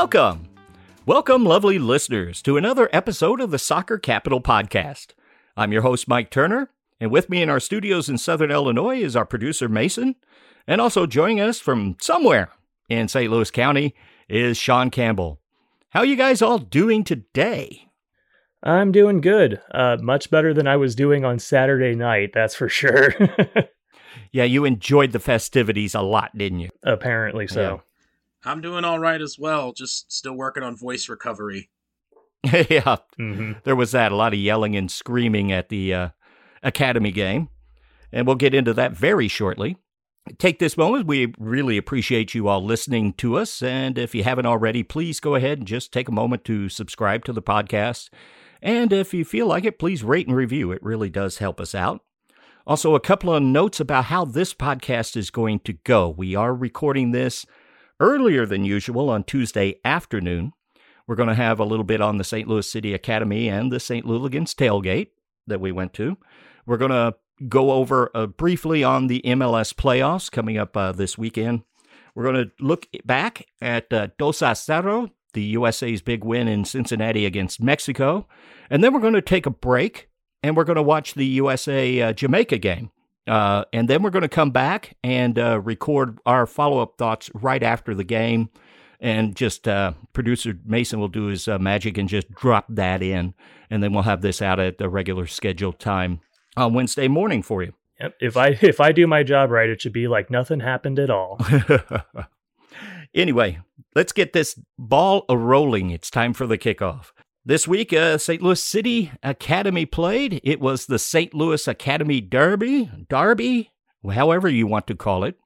Welcome. Welcome, lovely listeners, to another episode of the Soccer Capital Podcast. I'm your host, Mike Turner, and with me in our studios in Southern Illinois is our producer, Mason, and also joining us from somewhere in St. Louis County is Sean Campbell. How you guys all doing today? I'm doing good. Uh, much better than I was doing on Saturday night, that's for sure. yeah, you enjoyed the festivities a lot, didn't you? Apparently so. I'm doing all right as well, just still working on voice recovery. yeah, mm-hmm. there was that. A lot of yelling and screaming at the uh, Academy game. And we'll get into that very shortly. Take this moment. We really appreciate you all listening to us. And if you haven't already, please go ahead and just take a moment to subscribe to the podcast. And if you feel like it, please rate and review. It really does help us out. Also, a couple of notes about how this podcast is going to go. We are recording this earlier than usual on Tuesday afternoon. We're going to have a little bit on the St. Louis City Academy and the St. Louligans tailgate that we went to. We're going to go over uh, briefly on the MLS playoffs coming up uh, this weekend. We're going to look back at uh, Dos a Cero, the USA's big win in Cincinnati against Mexico. And then we're going to take a break and we're going to watch the USA uh, Jamaica game. Uh, and then we're going to come back and uh, record our follow up thoughts right after the game. And just uh, producer Mason will do his uh, magic and just drop that in. And then we'll have this out at the regular scheduled time on Wednesday morning for you. Yep. If I if I do my job right, it should be like nothing happened at all. anyway, let's get this ball a rolling. It's time for the kickoff. This week, uh, St. Louis City Academy played. It was the St. Louis Academy Derby, Derby, however you want to call it,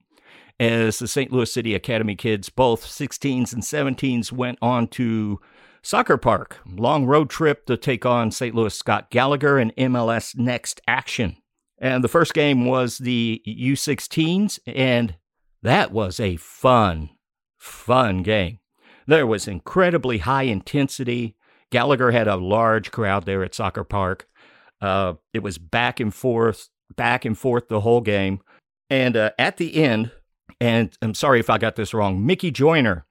as the St. Louis City Academy kids, both 16s and 17s, went on to Soccer Park. Long road trip to take on St. Louis Scott Gallagher and MLS Next Action. And the first game was the U16s, and that was a fun, fun game. There was incredibly high intensity Gallagher had a large crowd there at Soccer Park. Uh, it was back and forth, back and forth the whole game. And uh, at the end, and I'm sorry if I got this wrong, Mickey Joyner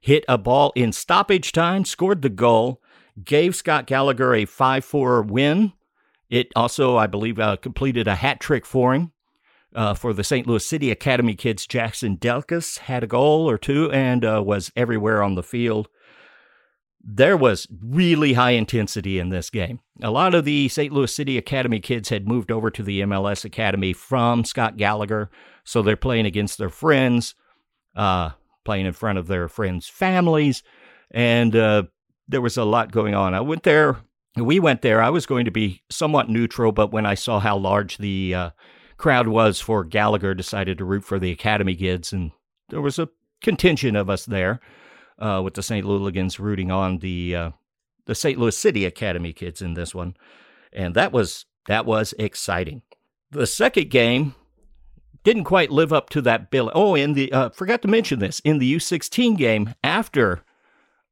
hit a ball in stoppage time, scored the goal, gave Scott Gallagher a 5 4 win. It also, I believe, uh, completed a hat trick for him. Uh, for the St. Louis City Academy kids, Jackson Delkus had a goal or two and uh, was everywhere on the field there was really high intensity in this game. A lot of the St. Louis City Academy kids had moved over to the MLS Academy from Scott Gallagher, so they're playing against their friends, uh, playing in front of their friends' families, and uh, there was a lot going on. I went there. We went there. I was going to be somewhat neutral, but when I saw how large the uh, crowd was for Gallagher, decided to root for the Academy kids, and there was a contingent of us there uh, with the St. Louligans rooting on the uh, the St. Louis City Academy kids in this one, and that was that was exciting. The second game didn't quite live up to that bill. Oh, in the uh, forgot to mention this in the U16 game after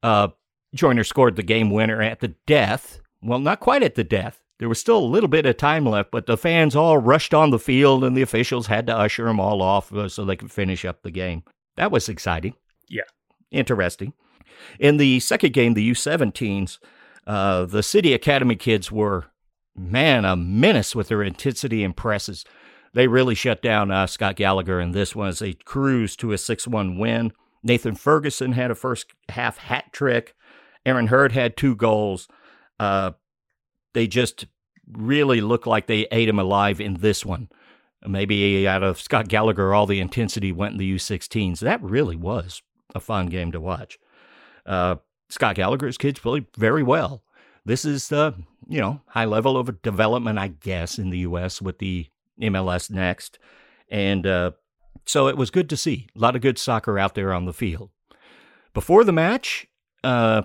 uh, Joyner scored the game winner at the death. Well, not quite at the death. There was still a little bit of time left, but the fans all rushed on the field, and the officials had to usher them all off uh, so they could finish up the game. That was exciting. Yeah interesting. In the second game, the U17s, uh, the City Academy kids were, man, a menace with their intensity and presses. They really shut down uh, Scott Gallagher, and this was a cruise to a 6 1 win. Nathan Ferguson had a first half hat trick. Aaron Hurd had two goals. Uh, they just really looked like they ate him alive in this one. Maybe out of Scott Gallagher, all the intensity went in the U16s. That really was a fun game to watch. Uh, Scott Gallagher's kids played very well. This is the you know high level of development, I guess, in the U.S. with the MLS next, and uh, so it was good to see a lot of good soccer out there on the field. Before the match, uh,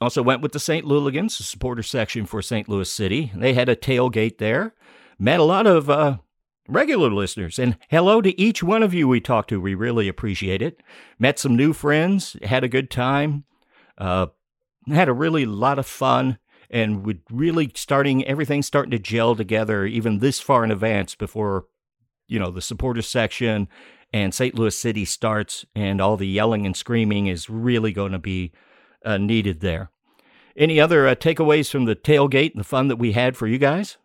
also went with the St. Louligans, the supporter section for St. Louis City. They had a tailgate there. Met a lot of uh, regular listeners. And hello to each one of you we talked to. We really appreciate it. Met some new friends, had a good time, uh, had a really lot of fun, and with really starting everything starting to gel together even this far in advance before, you know, the supporter section and St. Louis City starts, and all the yelling and screaming is really going to be uh, needed there. Any other uh, takeaways from the tailgate and the fun that we had for you guys?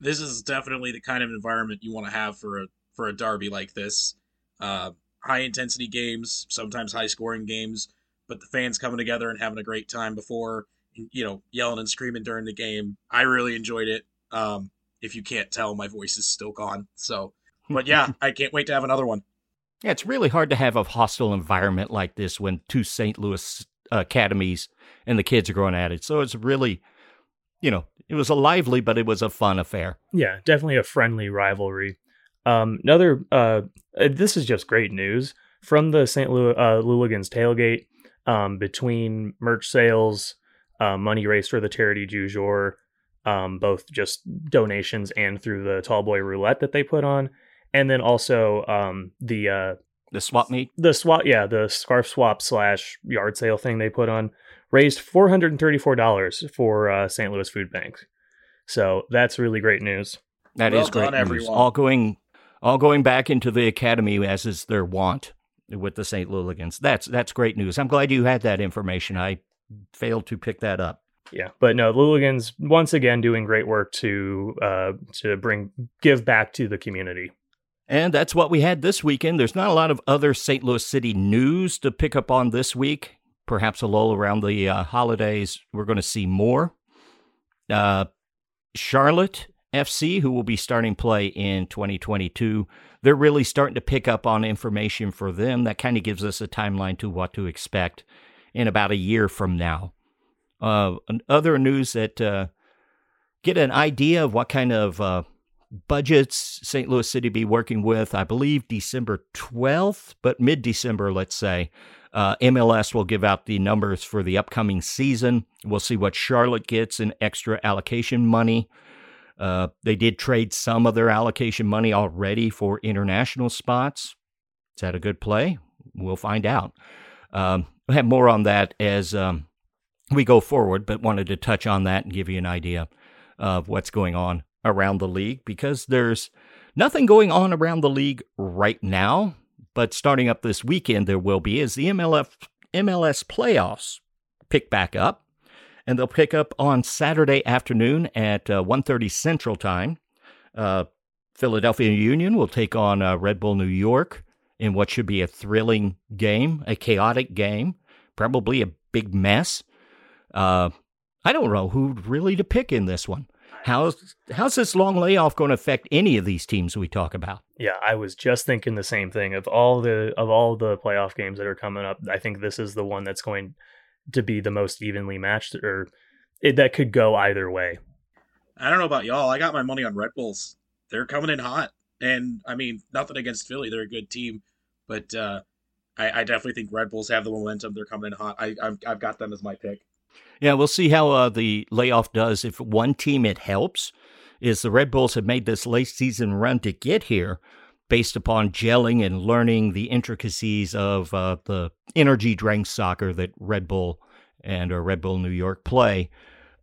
This is definitely the kind of environment you want to have for a for a derby like this. Uh, high intensity games, sometimes high scoring games, but the fans coming together and having a great time before, you know, yelling and screaming during the game. I really enjoyed it. Um, if you can't tell, my voice is still gone. So, but yeah, I can't wait to have another one. Yeah, it's really hard to have a hostile environment like this when two St. Louis academies and the kids are going at it. So it's really, you know, it was a lively, but it was a fun affair. Yeah, definitely a friendly rivalry. Um, another, uh, uh this is just great news from the St. Louis uh, Louligans tailgate um, between merch sales, uh, money raised for the charity du jour, um, both just donations and through the tall boy roulette that they put on, and then also um, the uh, the swap meet, the swap, yeah, the scarf swap slash yard sale thing they put on raised four hundred and thirty four dollars for uh, St. Louis Food Bank. So that's really great news. That well is great done, news. Everyone. All going, all going back into the academy as is their want with the St. Louligans. That's that's great news. I'm glad you had that information. I failed to pick that up. Yeah, but no, Louligans once again doing great work to uh, to bring give back to the community. And that's what we had this weekend. There's not a lot of other St. Louis City news to pick up on this week. Perhaps a lull around the uh, holidays. We're going to see more. Uh, Charlotte FC, who will be starting play in 2022, they're really starting to pick up on information for them. That kind of gives us a timeline to what to expect in about a year from now. Uh, other news that uh, get an idea of what kind of uh, budgets St. Louis City be working with. I believe December 12th, but mid December, let's say. Uh, MLS will give out the numbers for the upcoming season. We'll see what Charlotte gets in extra allocation money. Uh, they did trade some of their allocation money already for international spots. Is that a good play? We'll find out. Um, we'll have more on that as um, we go forward, but wanted to touch on that and give you an idea of what's going on around the league because there's nothing going on around the league right now. But starting up this weekend, there will be as the MLF, MLS playoffs pick back up, and they'll pick up on Saturday afternoon at uh, 1.30 Central Time. Uh, Philadelphia Union will take on uh, Red Bull New York in what should be a thrilling game, a chaotic game, probably a big mess. Uh, I don't know who really to pick in this one. How's how's this long layoff going to affect any of these teams we talk about? Yeah, I was just thinking the same thing. Of all the of all the playoff games that are coming up, I think this is the one that's going to be the most evenly matched, or it, that could go either way. I don't know about y'all. I got my money on Red Bulls. They're coming in hot, and I mean nothing against Philly. They're a good team, but uh, I, I, definitely think Red Bulls have the momentum. They're coming in hot. I, I've, I've got them as my pick. Yeah, we'll see how uh, the layoff does. If one team it helps, is the Red Bulls have made this late season run to get here based upon gelling and learning the intricacies of uh, the energy drink soccer that Red Bull and or Red Bull New York play.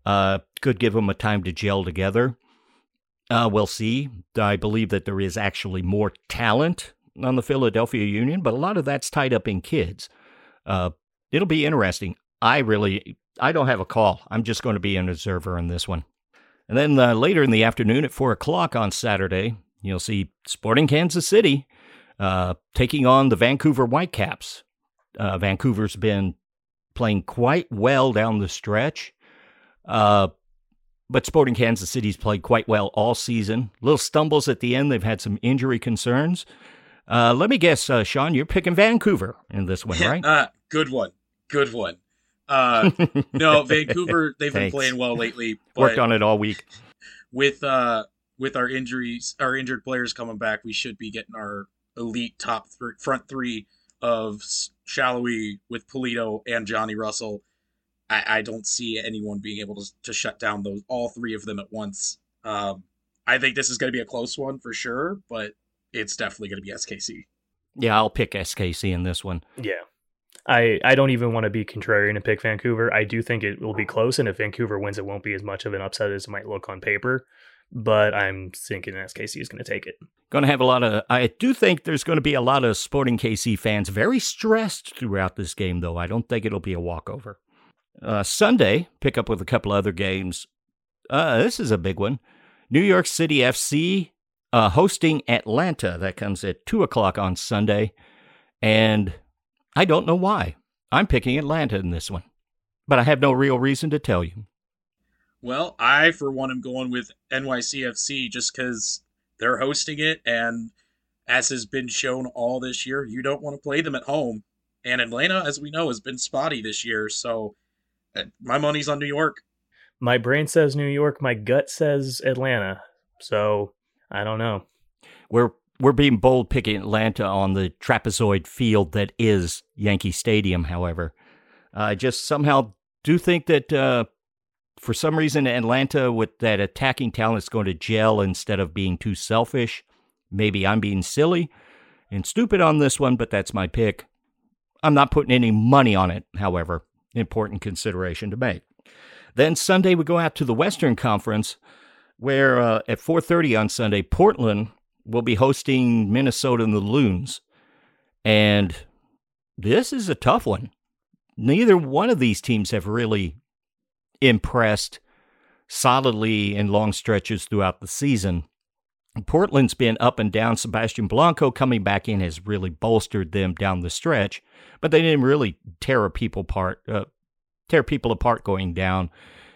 Uh, could give them a time to gel together. Uh, we'll see. I believe that there is actually more talent on the Philadelphia Union, but a lot of that's tied up in kids. Uh, it'll be interesting. I really I don't have a call. I'm just going to be an observer in this one. And then uh, later in the afternoon at 4 o'clock on Saturday, you'll see Sporting Kansas City uh, taking on the Vancouver Whitecaps. Uh, Vancouver's been playing quite well down the stretch, uh, but Sporting Kansas City's played quite well all season. Little stumbles at the end. They've had some injury concerns. Uh, let me guess, uh, Sean, you're picking Vancouver in this one, right? good one. Good one. Uh, no, Vancouver. They've been playing well lately. Worked on it all week. With uh, with our injuries, our injured players coming back, we should be getting our elite top th- front three of Salloi with Pulido and Johnny Russell. I, I don't see anyone being able to, to shut down those all three of them at once. Um, I think this is going to be a close one for sure, but it's definitely going to be SKC. Yeah, I'll pick SKC in this one. Yeah. I, I don't even want to be contrarian and pick Vancouver. I do think it will be close, and if Vancouver wins, it won't be as much of an upset as it might look on paper. but I'm thinking SKC is going to take it. Going to have a lot of. I do think there's going to be a lot of Sporting KC fans very stressed throughout this game, though. I don't think it'll be a walkover. Uh, Sunday, pick up with a couple other games. Uh, this is a big one. New York City FC uh, hosting Atlanta. That comes at 2 o'clock on Sunday. And I don't know why. I'm picking Atlanta in this one, but I have no real reason to tell you. Well, I, for one, am going with NYCFC just because they're hosting it. And as has been shown all this year, you don't want to play them at home. And Atlanta, as we know, has been spotty this year. So uh, my money's on New York. My brain says New York. My gut says Atlanta. So I don't know. We're we're being bold picking Atlanta on the trapezoid field that is Yankee Stadium. However, I just somehow do think that uh, for some reason Atlanta with that attacking talent is going to gel instead of being too selfish. Maybe I'm being silly and stupid on this one, but that's my pick. I'm not putting any money on it, however, important consideration to make. Then Sunday we go out to the Western Conference, where uh, at 4:30 on Sunday, Portland will be hosting Minnesota and the Loons, and this is a tough one. Neither one of these teams have really impressed solidly in long stretches throughout the season. Portland's been up and down. Sebastian Blanco coming back in has really bolstered them down the stretch, but they didn't really tear people apart. Uh, tear people apart going down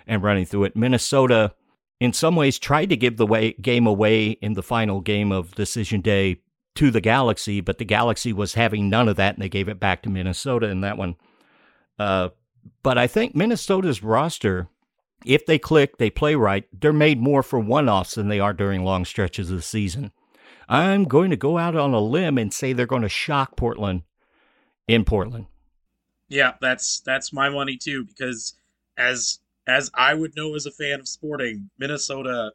and running through it. Minnesota, in some ways, tried to give the way, game away in the final game of Decision Day to the Galaxy, but the Galaxy was having none of that, and they gave it back to Minnesota in that one. Uh, but I think Minnesota's roster, if they click, they play right, they're made more for one offs than they are during long stretches of the season. I'm going to go out on a limb and say they're going to shock Portland in Portland. Yeah, that's that's my money too because as as I would know as a fan of sporting, Minnesota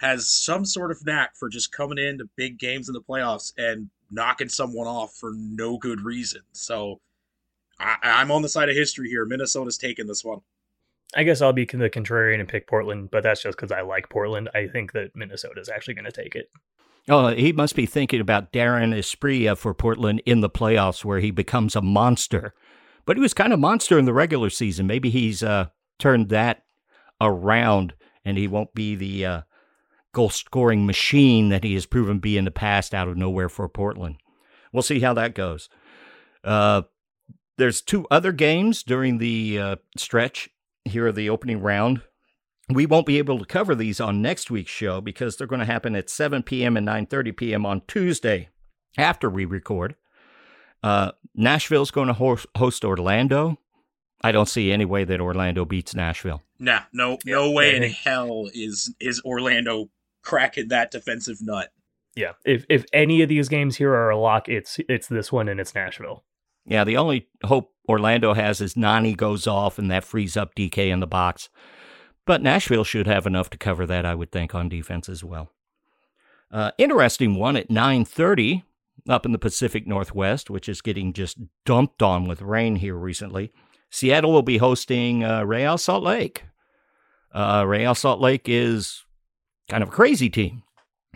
has some sort of knack for just coming into big games in the playoffs and knocking someone off for no good reason. So I, I'm on the side of history here. Minnesota's taking this one. I guess I'll be the contrarian and pick Portland, but that's just because I like Portland. I think that Minnesota is actually going to take it. Oh, he must be thinking about Dairon Asprilla for Portland in the playoffs, where he becomes a monster. But he was kind of monster in the regular season. Maybe he's uh, turned that around, and he won't be the uh, goal scoring machine that he has proven to be in the past out of nowhere for Portland. We'll see how that goes. Uh, there's two other games during the uh, stretch here of the opening round. We won't be able to cover these on next week's show because they're going to happen at 7 p.m. and 9:30 p.m. on Tuesday after we record. Uh, Nashville's going to host Orlando. I don't see any way that Orlando beats Nashville. Nah, no, no way in hell is is Orlando cracking that defensive nut. Yeah, if if any of these games here are a lock, it's it's this one and it's Nashville. Yeah, the only hope Orlando has is Nani goes off and that frees up Dike in the box. But Nashville should have enough to cover that, I would think, on defense as well. Uh, interesting one at 9:30 up in the Pacific Northwest, which is getting just dumped on with rain here recently. Seattle will be hosting uh, Real Salt Lake. Uh, Real Salt Lake is kind of a crazy team.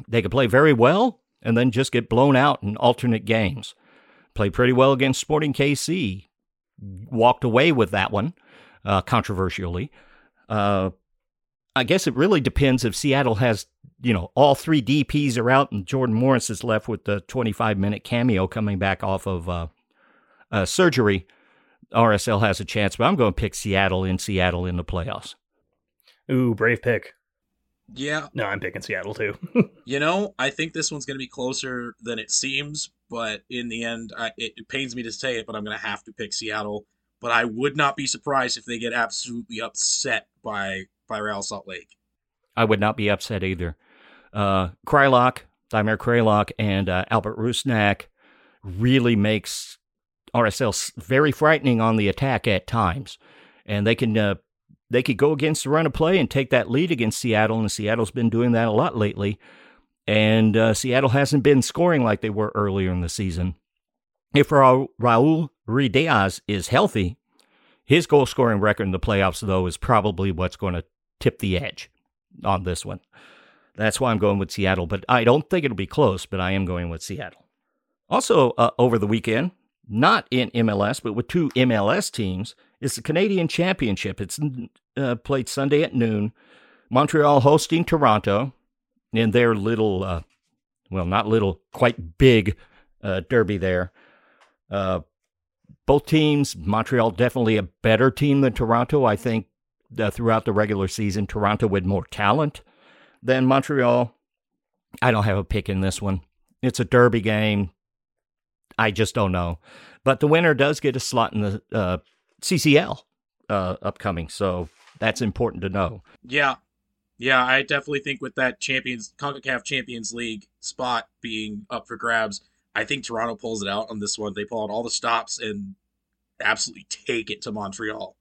They can play very well and then just get blown out in alternate games. Play pretty well against Sporting KC. Walked away with that one, uh, controversially. Uh, I guess it really depends if Seattle has, you know, all three DPs are out and Jordan Morris is left with the 25 minute cameo coming back off of uh, surgery. RSL has a chance, but I'm going to pick Seattle in Seattle in the playoffs. Ooh, brave pick. Yeah. No, I'm picking Seattle too. you know, I think this one's going to be closer than it seems, but in the end, I, it, it pains me to say it, but I'm going to have to pick Seattle. But I would not be surprised if they get absolutely upset by by Real Salt Lake. I would not be upset either. Uh, Kreilach, Damir Kreilach, and uh, Albert Rusnak really makes RSL very frightening on the attack at times, and they can uh, they could go against the run of play and take that lead against Seattle, and Seattle's been doing that a lot lately. And uh, Seattle hasn't been scoring like they were earlier in the season. If Ra- Raul Ruidíaz is healthy, his goal scoring record in the playoffs, though, is probably what's going to tip the edge on this one. That's why I'm going with Seattle, but I don't think it'll be close, but I am going with Seattle. Also, uh, over the weekend, not in MLS, but with two MLS teams, is the Canadian Championship. It's uh, played Sunday at noon. Montreal hosting Toronto in their little, uh, well, not little, quite big uh, derby there. Uh, both teams, Montreal definitely a better team than Toronto. I think throughout the regular season, Toronto with more talent than Montreal. I don't have a pick in this one. It's a derby game. I just don't know. But the winner does get a slot in the uh, CCL uh, upcoming, so that's important to know. Yeah, yeah, I definitely think with that Champions Concacaf Champions League spot being up for grabs, I think Toronto pulls it out on this one. They pull out all the stops and absolutely take it to Montreal.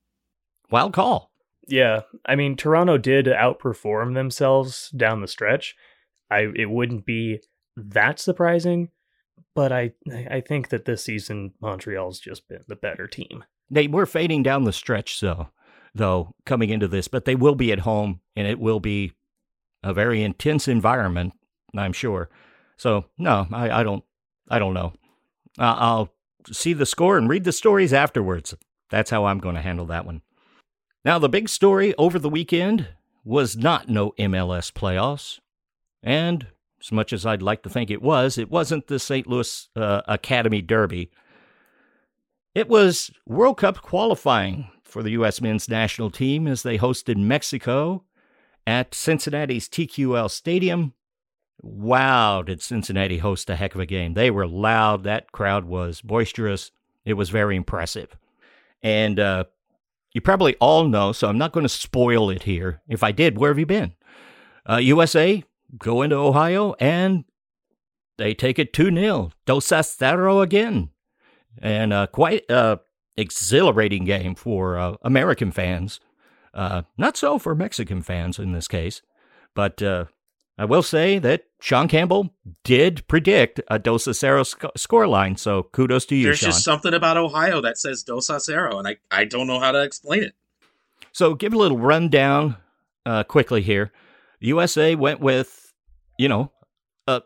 Wild call. Yeah, I mean Toronto did outperform themselves down the stretch. I it wouldn't be that surprising, but I I think that this season Montreal's just been the better team. They were fading down the stretch, so though coming into this, but they will be at home, and it will be a very intense environment, I'm sure. So no, I, I don't I don't know. Uh, I'll see the score and read the stories afterwards. That's how I'm going to handle that one. Now, the big story over the weekend was not no MLS playoffs. And as much as I'd like to think it was, it wasn't the St. Louis uh, Academy Derby. It was World Cup qualifying for the U.S. men's national team as they hosted Mexico at Cincinnati's TQL Stadium. Wow, did Cincinnati host a heck of a game. They were loud. That crowd was boisterous. It was very impressive. And uh, you probably all know, so I'm not going to spoil it here. If I did, where have you been? Uh, USA go into Ohio and they take it 2 0. Dos a again. And uh, quite a exhilarating game for uh, American fans. Uh, not so for Mexican fans in this case. But uh, I will say that Sean Campbell did predict a Dos a Cero sc- scoreline, so kudos to you, There's Sean. just something about Ohio that says Dos a Cero, and I, I don't know how to explain it. So, give a little rundown uh, quickly here. USA went with, you know, uh,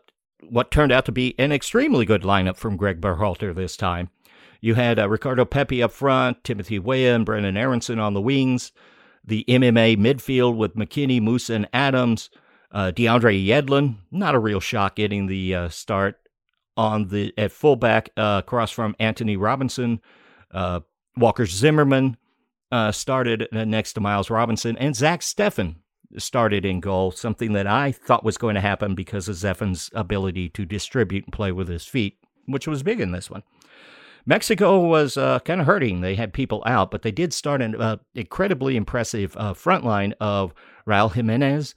what turned out to be an extremely good lineup from Greg Berhalter this time. You had uh, Ricardo Pepi up front, Timothy Weah and Brenden Aaronson on the wings, the MMA midfield with McKennie, Musah, and Adams, uh, DeAndre Yedlin, not a real shock getting the uh, start on the at fullback uh, across from Antonee Robinson, uh, Walker Zimmerman uh, started next to Miles Robinson, and Zach Steffen started in goal, something that I thought was going to happen because of Steffen's ability to distribute and play with his feet, which was big in this one. Mexico was uh, kind of hurting. They had people out, but they did start an uh, incredibly impressive uh, front line of Raul Jimenez,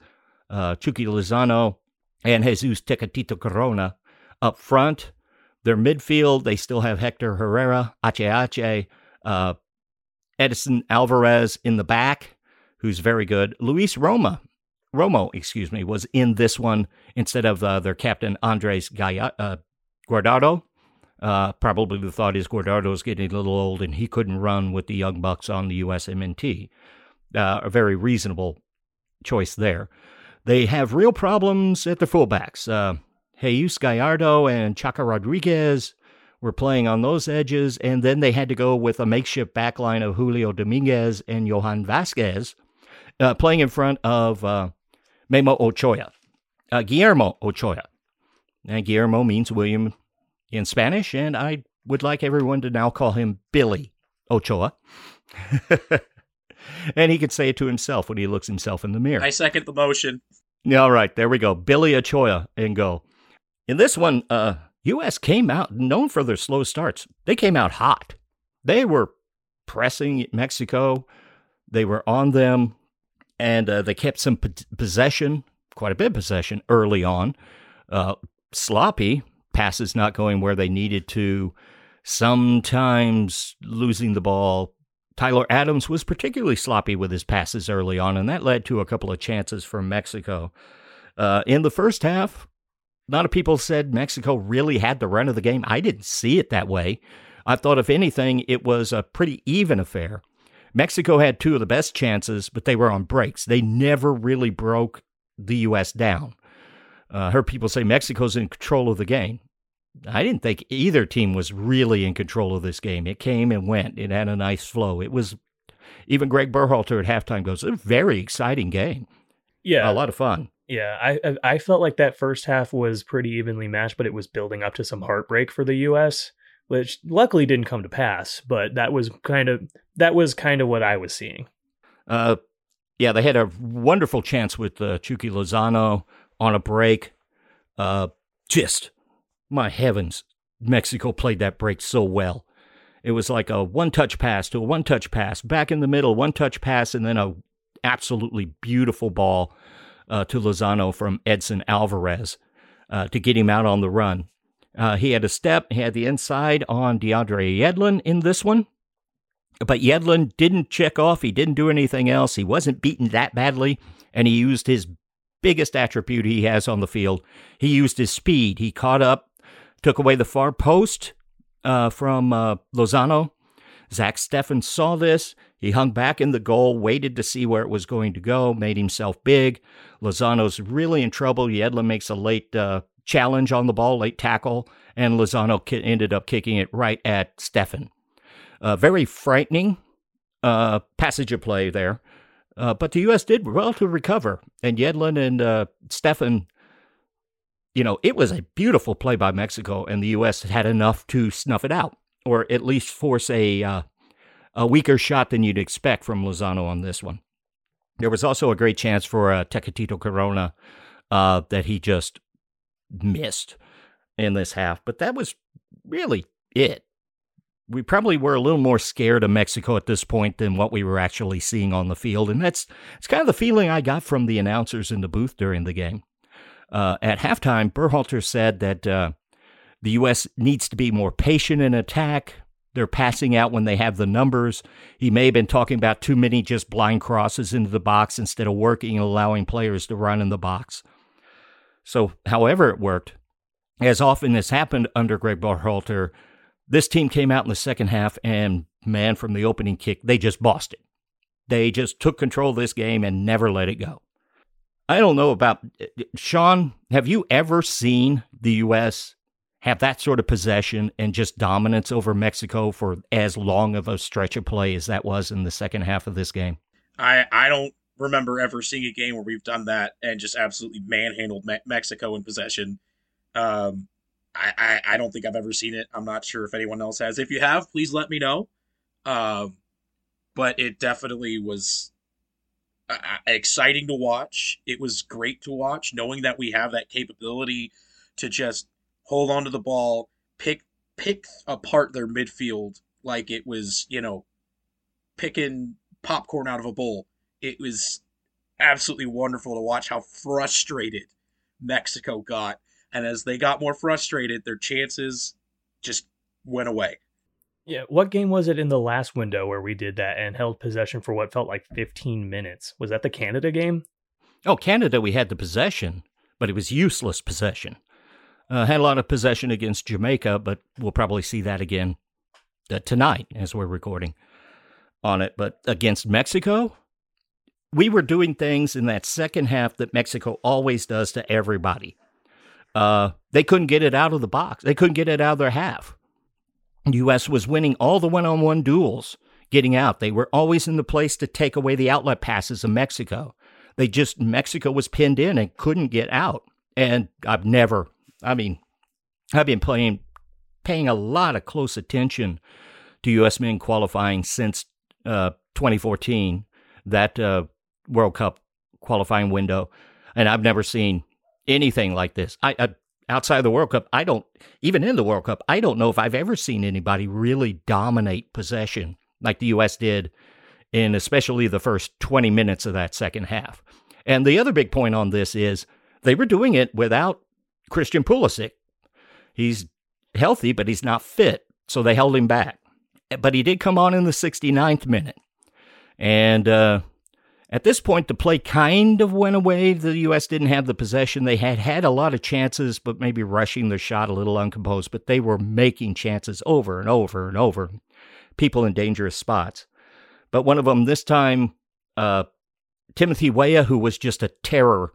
uh, Chucky Lozano, and Jesus Tecatito Corona up front. Their midfield, they still have Hector Herrera, Ache Ache, uh, Edson Alvarez in the back, who's very good. Luis Roma, Romo, excuse me, was in this one instead of uh, their captain Andres Gaya, uh, Guardado. Uh, probably the thought is Guardado is getting a little old and he couldn't run with the Young Bucks on the USMNT. Uh, a very reasonable choice there. They have real problems at the fullbacks. Uh, Jesus Gallardo and Chaka Rodriguez were playing on those edges, and then they had to go with a makeshift backline of Julio Dominguez and Johan Vasquez uh, playing in front of uh, Memo Ochoa, uh, Guillermo Ochoa. And Guillermo means William in Spanish, and I would like everyone to now call him Billy Ochoa. and he could say it to himself when he looks himself in the mirror. I second the motion. All right, there we go. Billy Ochoa and go. In this one, uh, U.S. came out known for their slow starts. They came out hot. They were pressing Mexico. They were on them, and uh, they kept some p- possession, quite a bit of possession early on. Uh, sloppy passes not going where they needed to. Sometimes losing the ball. Tyler Adams was particularly sloppy with his passes early on, and that led to a couple of chances for Mexico. Uh, in the first half, a lot of people said Mexico really had the run of the game. I didn't see it that way. I thought, if anything, it was a pretty even affair. Mexico had two of the best chances, but they were on breaks. They never really broke the U.S. down. Uh, I heard people say Mexico's in control of the game. I didn't think either team was really in control of this game. It came and went. It had a nice flow. It was even Greg Berhalter at halftime goes, a very exciting game. Yeah, a lot of fun. Yeah, I I felt like that first half was pretty evenly matched, but it was building up to some heartbreak for the U.S., which luckily didn't come to pass. But that was kind of that was kind of what I was seeing. Uh, yeah, they had a wonderful chance with uh, Chucky Lozano on a break. Uh, just my heavens, Mexico played that break so well. It was like a one touch pass to a one touch pass, back in the middle, one touch pass, and then a absolutely beautiful ball uh, to Lozano from Edson Alvarez uh, to get him out on the run. Uh, he had a step, he had the inside on DeAndre Yedlin in this one. But Yedlin didn't check off. He didn't do anything else. He wasn't beaten that badly. And he used his biggest attribute he has on the field. He used his speed. He caught up, took away the far post uh, from uh, Lozano. Zach Steffen saw this. He hung back in the goal, waited to see where it was going to go, made himself big. Lozano's really in trouble. Yedlin makes a late uh, challenge on the ball, late tackle, and Lozano ki- ended up kicking it right at Steffen. Uh, very frightening uh, passage of play there. Uh, but the U.S. did well to recover, and Yedlin and uh, Steffen, you know, it was a beautiful play by Mexico, and the U.S. had enough to snuff it out, or at least force a uh, a weaker shot than you'd expect from Lozano on this one. There was also a great chance for uh, Tecatito Corona uh, that he just missed in this half, but that was really it. We probably were a little more scared of Mexico at this point than what we were actually seeing on the field, and that's it's kind of the feeling I got from the announcers in the booth during the game. Uh, at halftime, Berhalter said that uh, the U.S. needs to be more patient in attack, they're passing out when they have the numbers. He may have been talking about too many just blind crosses into the box instead of working and allowing players to run in the box. So, however it worked, as often as happened under Greg Berhalter, this team came out in the second half and, man, from the opening kick, they just bossed it. They just took control of this game and never let it go. I don't know about Sean. Have you ever seen the U.S have that sort of possession and just dominance over Mexico for as long of a stretch of play as that was in the second half of this game? I, I don't remember ever seeing a game where we've done that and just absolutely manhandled Me- Mexico in possession. Um, I, I, I, don't think I've ever seen it. I'm not sure if anyone else has. If you have, please let me know. Um, but it definitely was uh, uh exciting to watch. It was great to watch, knowing that we have that capability to just hold on to the ball, pick pick apart their midfield like it was, you know, picking popcorn out of a bowl. It was absolutely wonderful to watch how frustrated Mexico got. And as they got more frustrated, their chances just went away. Yeah, what game was it in the last window where we did that and held possession for what felt like 15 minutes? Was that the Canada game? Oh, Canada, we had the possession, but it was useless possession. Uh, had a lot of possession against Jamaica, but we'll probably see that again uh, tonight as we're recording on it. But against Mexico, we were doing things in that second half that Mexico always does to everybody. Uh, they couldn't get it out of the box. They couldn't get it out of their half. The U.S. was winning all the one-on-one duels, getting out. They were always in the place to take away the outlet passes of Mexico. They just Mexico was pinned in and couldn't get out. And I've never I mean, I've been playing, paying a lot of close attention to U.S. men qualifying since uh, 2014, that uh, World Cup qualifying window, and I've never seen anything like this. I, I outside of the World Cup, I don't even in the World Cup, I don't know if I've ever seen anybody really dominate possession like the U.S. did in especially the first 20 minutes of that second half. And the other big point on this is they were doing it without Christian Pulisic. He's healthy, but he's not fit, so they held him back. But he did come on in the 69th minute. And uh, at this point, the play kind of went away. The U.S. didn't have the possession. They had had a lot of chances, but maybe rushing the shot a little uncomposed, but they were making chances over and over and over. People in dangerous spots. But one of them this time, uh, Timothy Weah, who was just a terror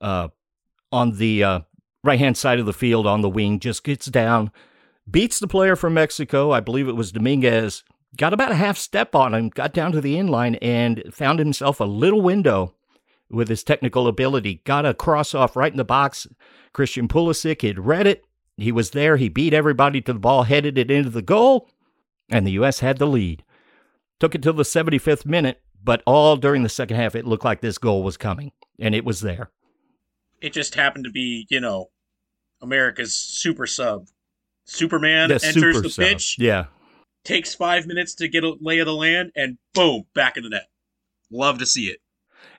uh, on the uh, right hand side of the field on the wing, just gets down, beats the player from Mexico. I believe it was Dominguez. Got about a half step on him, got down to the inline, and found himself a little window with his technical ability. Got a cross off right in the box. Christian Pulisic had read it. He was there. He beat everybody to the ball, headed it into the goal, and the U.S. had the lead. Took it till the 75th minute, but all during the second half, it looked like this goal was coming, and it was there. It just happened to be, you know, America's super sub. Superman The enters super the sub. pitch, Yeah. Takes five minutes to get a lay of the land, and boom, back in the net. Love to see it.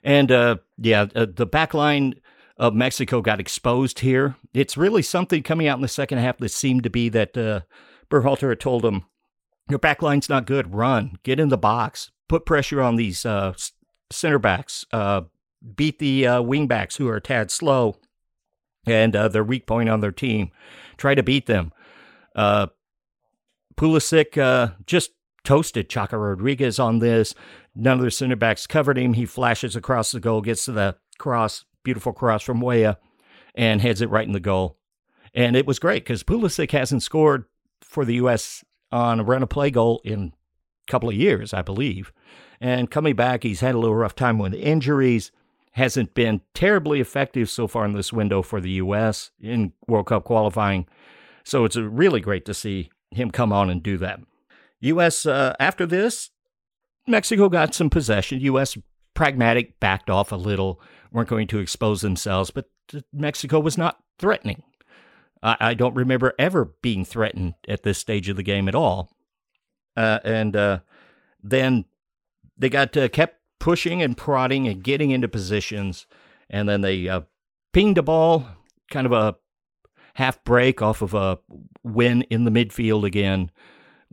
And uh, yeah, uh, the back line of Mexico got exposed here. It's really something coming out in the second half that seemed to be that uh, Berhalter had told them, your back line's not good. Run, get in the box, put pressure on these uh, center backs, uh, beat the uh, wing backs who are a tad slow and uh, their weak point on their team. Try to beat them. Uh, Pulisic uh, just toasted Chaka Rodriguez on this. None of their center backs covered him. He flashes across the goal, gets to the cross, beautiful cross from Weah, and heads it right in the goal. And it was great because Pulisic hasn't scored for the U.S. on a run of play goal in a couple of years, I believe. And coming back, he's had a little rough time with injuries. Hasn't been terribly effective so far in this window for the U.S. in World Cup qualifying. So it's uh, really great to see him come on and do that. U.S. Uh, after this, Mexico got some possession. U.S. pragmatic backed off a little, weren't going to expose themselves, but Mexico was not threatening. I, I don't remember ever being threatened at this stage of the game at all. Uh, and uh, then they got uh, kept pushing and prodding and getting into positions, and then they uh, pinged a ball, kind of a half break off of a win in the midfield again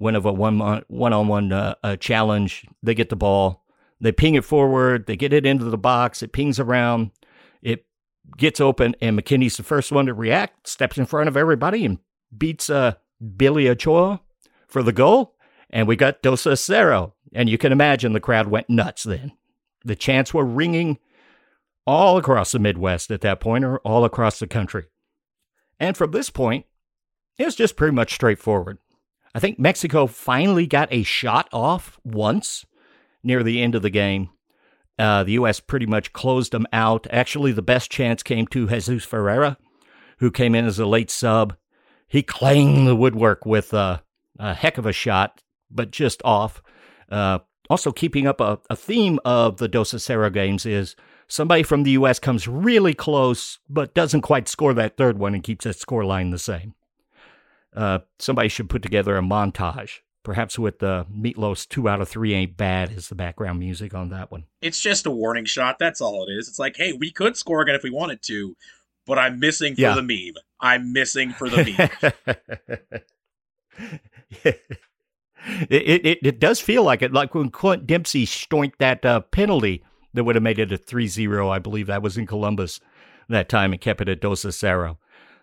one of a one one on one challenge. They get the ball, they ping it forward, they get it into the box, it pings around, it gets open, and McKennie's the first one to react, steps in front of everybody and beats uh, Billy Ochoa for the goal, and we got Dos Cero, and you can imagine the crowd went nuts then. The chants were ringing all across the Midwest at that point, or all across the country. And from this point, it was just pretty much straightforward. I think Mexico finally got a shot off once near the end of the game. Uh, the U.S. pretty much closed them out. Actually, the best chance came to Jesus Ferreira, who came in as a late sub. He clanged the woodwork with uh, a heck of a shot, but just off. Uh, also, keeping up a, a theme of the Dos a games is somebody from the U.S. comes really close, but doesn't quite score that third one and keeps that score line the same. Uh, somebody should put together a montage, perhaps with the Meatloaf's two out of three ain't bad as the background music on that one. It's just a warning shot. That's all it is. It's like, hey, we could score again if we wanted to, but I'm missing for Yeah. the meme. I'm missing for the meme. it, it, it, it does feel like it, like when Clint Dempsey stoinked that uh, penalty that would have made it a 3 0. I believe that was in Columbus that time and kept it at Dos Cero.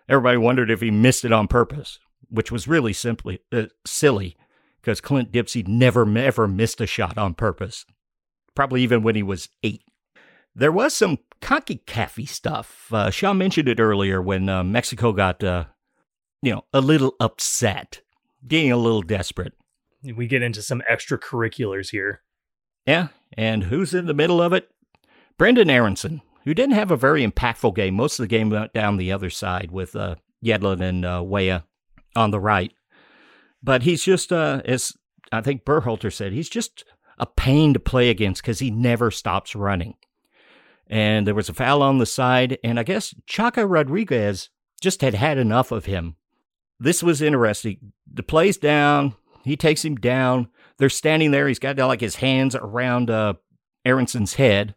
Everybody wondered if he missed it on purpose, which was really simply uh, silly because Clint Dempsey never, ever missed a shot on purpose, probably even when he was eight. There was some CONCACAF stuff. Uh, Sean mentioned it earlier when uh, Mexico got, uh, you know, a little upset, getting a little desperate. We get into some extracurriculars here. Yeah, and who's in the middle of it? Brenden Aaronson, who didn't have a very impactful game. Most of the game went down the other side with uh, Yedlin and uh, Weah on the right. But he's just, uh, as I think Berhalter said, he's just a pain to play against because he never stops running. And there was a foul on the side, and I guess Chaka Rodriguez just had had enough of him. This was interesting. The play's down. He takes him down. They're standing there. He's got like his hands around uh, Aaronson's head.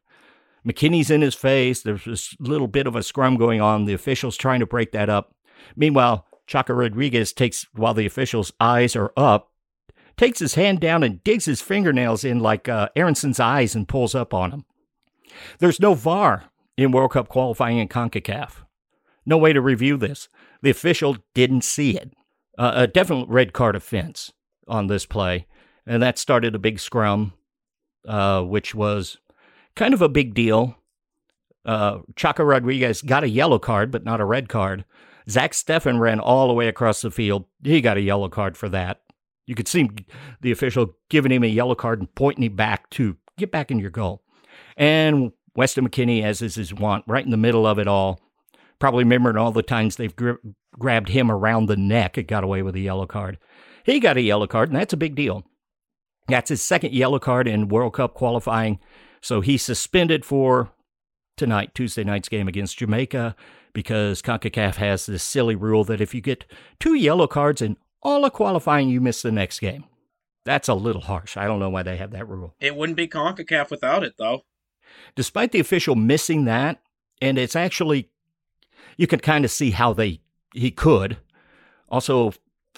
McKennie's in his face. There's this little bit of a scrum going on. The officials trying to break that up. Meanwhile, Chaka Rodriguez takes, while the officials' eyes are up, takes his hand down and digs his fingernails in like uh, Aaronson's eyes and pulls up on him. There's no VAR in World Cup qualifying in CONCACAF. No way to review this. The official didn't see it. Uh, a definite red card offense on this play, and that started a big scrum, uh, which was kind of a big deal. Uh, Chaka Rodriguez got a yellow card, but not a red card. Zach Steffen ran all the way across the field. He got a yellow card for that. You could see the official giving him a yellow card and pointing him back to get back in your goal. And Weston McKennie, as is his wont, right in the middle of it all, probably remembering all the times they've gri- grabbed him around the neck and got away with a yellow card. He got a yellow card, and that's a big deal. That's his second yellow card in World Cup qualifying. So he's suspended for tonight, Tuesday night's game against Jamaica, because CONCACAF has this silly rule that if you get two yellow cards in all of qualifying, you miss the next game. That's a little harsh. I don't know why they have that rule. It wouldn't be CONCACAF without it, though. Despite the official missing that, and it's actually, you can kind of see how they he could. Also,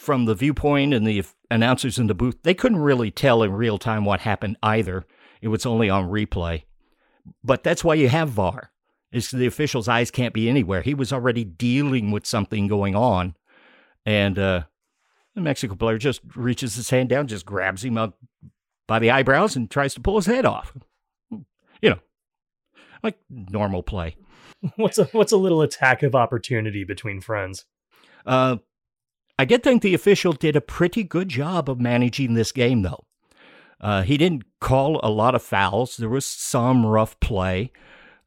from the viewpoint and the announcers in the booth, they couldn't really tell in real time what happened either. It was only on replay. But that's why you have VAR. Is the official's eyes can't be anywhere. He was already dealing with something going on, and uh, the Mexico player just reaches his hand down, just grabs him up by the eyebrows, and tries to pull his head off. You know, like normal play. What's a what's a little attack of opportunity between friends? Uh, I did think the official did a pretty good job of managing this game, though. Uh, he didn't call a lot of fouls. There was some rough play.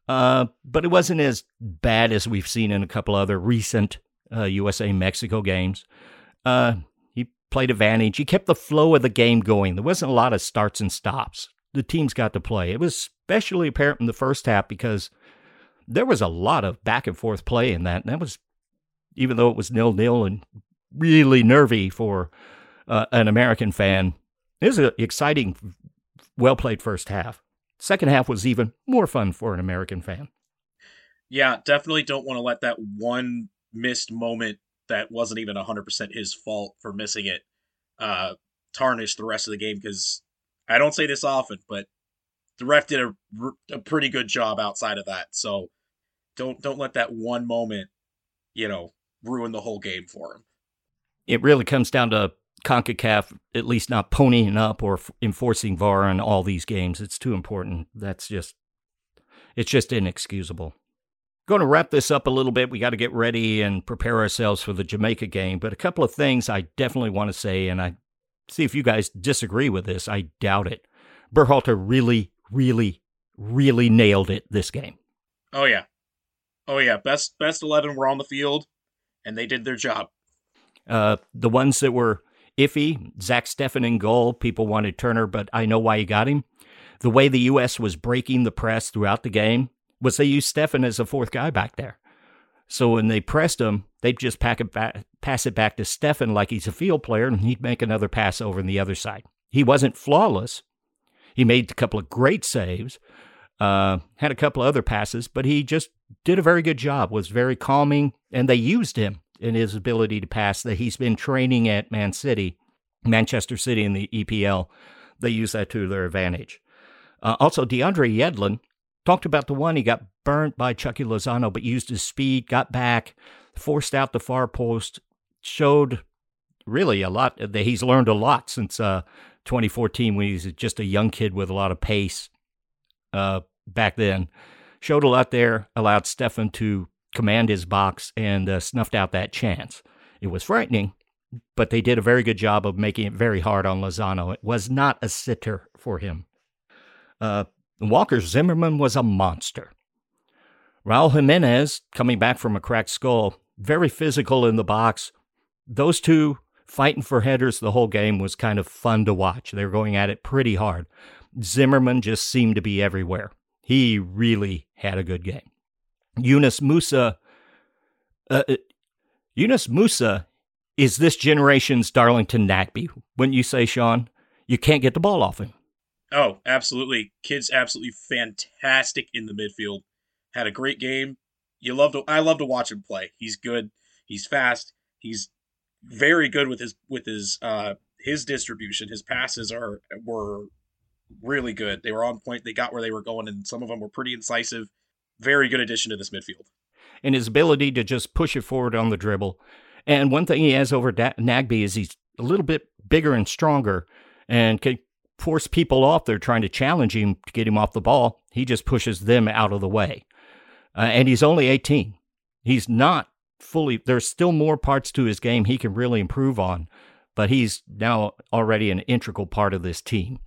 Uh, but it wasn't as bad as we've seen in a couple other recent uh, USA Mexico games. Uh, he played advantage. He kept the flow of the game going. There wasn't a lot of starts and stops. The teams got to play. It was especially apparent in the first half because there was a lot of back and forth play in that. And that was, even though it was nil nil and really nervy for uh, an American fan, it was an exciting, well played first half. Second half was even more fun for an American fan. Yeah, definitely don't want to let that one missed moment that wasn't even 100% his fault for missing it uh, tarnish the rest of the game because I don't say this often, but the ref did a, a pretty good job outside of that. So don't don't let that one moment, you know, ruin the whole game for him. It really comes down to CONCACAF at least not ponying up or f- enforcing VAR on all these games. It's too important. That's just, it's just inexcusable. Going to wrap this up a little bit. We got to get ready and prepare ourselves for the Jamaica game. But a couple of things I definitely want to say, and I see if you guys disagree with this. I doubt it. Berhalter really, really, really nailed it this game. Oh yeah, oh yeah. Best best eleven were on the field, and they did their job. Uh, the ones that were iffy. Zach Steffen in goal. People wanted Turner, but I know why you got him. The way the U.S. was breaking the press throughout the game was they used Steffen as a fourth guy back there. So when they pressed him, they'd just pack it back, pass it back to Steffen like he's a field player, and he'd make another pass over on the other side. He wasn't flawless. He made a couple of great saves, uh, had a couple of other passes, but he just did a very good job, was very calming, and they used him in his ability to pass that he's been training at Man City, Manchester City in the EPL. They use that to their advantage. Uh, also, DeAndre Yedlin talked about the one he got burnt by Chucky Lozano, but used his speed, got back, forced out the far post, showed really a lot. That he's learned a lot since uh, 2014 when he's just a young kid with a lot of pace. Uh, back then, showed a lot there, allowed Steffen to command his box and uh, snuffed out that chance. It was frightening, but they did a very good job of making it very hard on Lozano. It was not a sitter for him. Uh, Walker Zimmerman was a monster. Raul Jimenez, coming back from a cracked skull, very physical in the box. Those two fighting for headers the whole game was kind of fun to watch. They were going at it pretty hard. Zimmerman just seemed to be everywhere. He really had a good game. Yunus Musah. Uh, uh, Musah is this generation's Darlington Nagbe. Wouldn't you say, Sean? You can't get the ball off him. Oh, absolutely. Kid's absolutely fantastic in the midfield. Had a great game. You love to I love to watch him play. He's good. He's fast. He's very good with his with his uh his distribution. His passes are were really good. They were on point. They got where they were going and some of them were pretty incisive very good addition to this midfield. And his ability to just push it forward on the dribble. And one thing he has over da- Nagbe is he's a little bit bigger and stronger and can force people off there trying to challenge him to get him off the ball. He just pushes them out of the way. uh, and he's only 18. He's not fully, there's still more parts to his game he can really improve on, but he's now already an integral part of this team.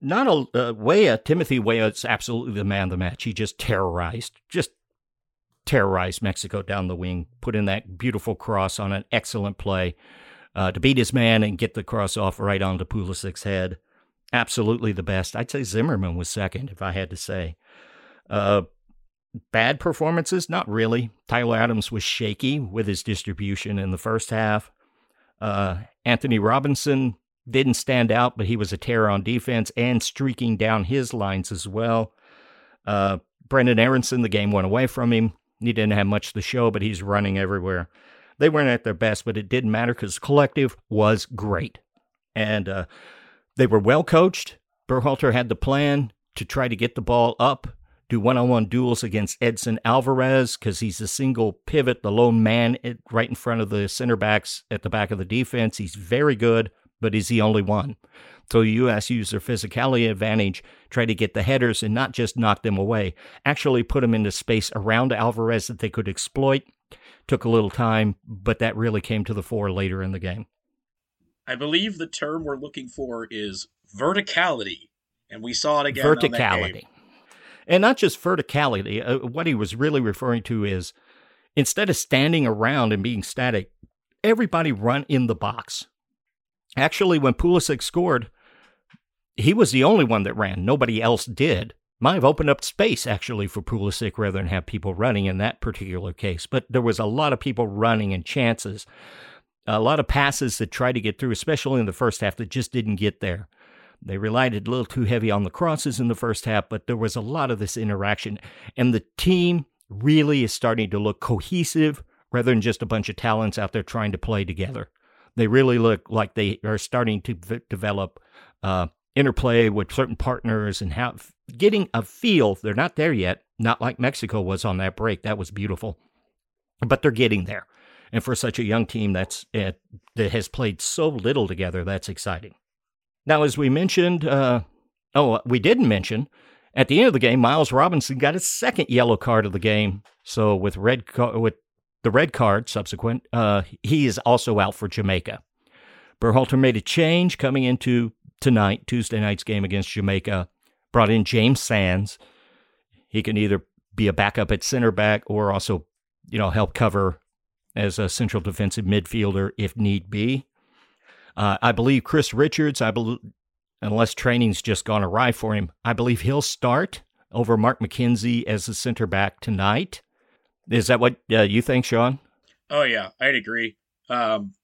Not a uh, Weah, Timothy Weah is absolutely the man of the match. He just terrorized, just terrorized Mexico down the wing, put in that beautiful cross on an excellent play uh, to beat his man and get the cross off right onto Pulisic's head. Absolutely the best. I'd say Zimmerman was second, if I had to say. Uh, bad performances? Not really. Tyler Adams was shaky with his distribution in the first half. Uh, Antonee Robinson didn't stand out, but he was a terror on defense and streaking down his lines as well. Uh, Brenden Aaronson, the game went away from him. He didn't have much to show, but he's running everywhere. They weren't at their best, but it didn't matter because collective was great. And uh, they were well coached. Berhalter had the plan to try to get the ball up, do one on one duels against Edson Alvarez because he's a single pivot, the lone man right in front of the center backs at the back of the defense. He's very good, but he's the only one. So the U.S. used their physicality advantage, try to get the headers and not just knock them away, actually put them into space around Alvarez that they could exploit. Took a little time, but that really came to the fore later in the game. I believe the term we're looking for is verticality, and we saw it again. Verticality. And not just verticality. Uh, what he was really referring to is instead of standing around and being static, everybody run in the box. Actually, when Pulisic scored, he was the only one that ran. Nobody else did. Might have opened up space actually for Pulisic rather than have people running in that particular case. But there was a lot of people running and chances, a lot of passes that tried to get through, especially in the first half, that just didn't get there. They relied a little too heavy on the crosses in the first half, but there was a lot of this interaction. And the team really is starting to look cohesive rather than just a bunch of talents out there trying to play together. They really look like they are starting to v- develop uh, interplay with certain partners and how getting a feel. They're not there yet, not like Mexico was on that break. That was beautiful, but they're getting there. And for such a young team that's uh, that has played so little together, that's exciting. Now, as we mentioned, uh, oh, we didn't mention at the end of the game, Miles Robinson got his second yellow card of the game. So with red with the red card subsequent, uh, he is also out for Jamaica. Berhalter made a change coming into tonight, Tuesday night's game against Jamaica. Brought in James Sands. He can either be a backup at center back or also, you know, help cover as a central defensive midfielder if need be. Uh, I believe Chris Richards, I believe, unless training's just gone awry for him, I believe he'll start over Mark McKenzie as the center back tonight. Is that what uh, you think, Sean? Oh yeah, I'd agree. Um,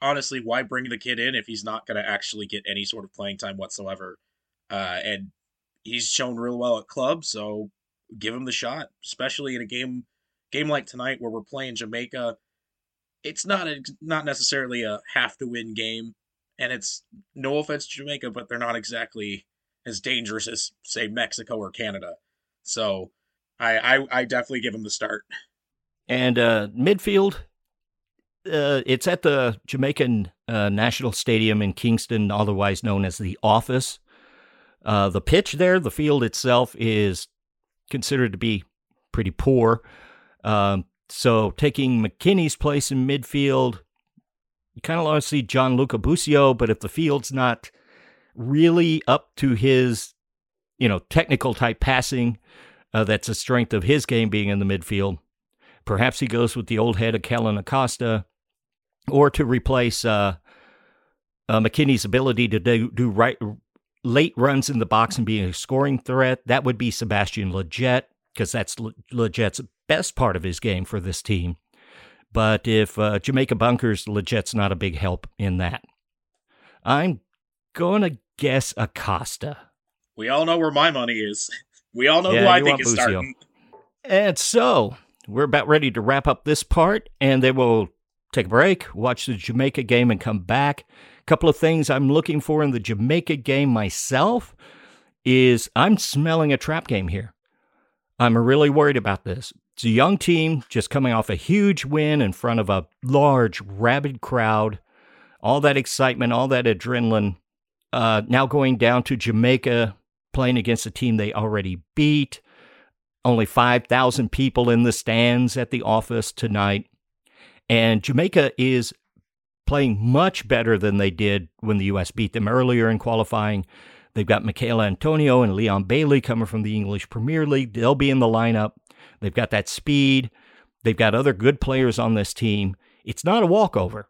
honestly, why bring the kid in if he's not going to actually get any sort of playing time whatsoever? Uh, and he's shown real well at club, so give him the shot, especially in a game game like tonight where we're playing Jamaica. It's not a, not necessarily a have to win game, and it's no offense to Jamaica, but they're not exactly as dangerous as say Mexico or Canada. So I I, I definitely give him the start. And uh, midfield, uh, it's at the Jamaican uh, National Stadium in Kingston, otherwise known as the Office. Uh, the pitch there, the field itself, is considered to be pretty poor. Um, so taking McKennie's place in midfield, you kind of want to see Gianluca Busio, but if the field's not really up to his, you know, technical type passing, uh, that's a strength of his game being in the midfield. Perhaps he goes with the old head of Kellyn Acosta or to replace uh, uh, McKennie's ability to do, do right late runs in the box and being a scoring threat. That would be Sebastian Lletget because that's Lletget's best part of his game for this team. But if uh, Jamaica bunkers, Lletget's not a big help in that. I'm going to guess Acosta. We all know where my money is. We all know yeah, who I think is Busio. starting. And so we're about ready to wrap up this part, and then we'll take a break, watch the Jamaica game, and come back. A couple of things I'm looking for in the Jamaica game myself is I'm smelling a trap game here. I'm really worried about this. It's a young team just coming off a huge win in front of a large, rabid crowd. All that excitement, all that adrenaline. Uh, now going down to Jamaica, playing against a team they already beat. only 5,000 people in the stands at the office tonight. And Jamaica is playing much better than they did when the U.S. beat them earlier in qualifying. They've got Michail Antonio and Leon Bailey coming from the English Premier League. They'll be in the lineup. They've got that speed. They've got other good players on this team. It's not a walkover.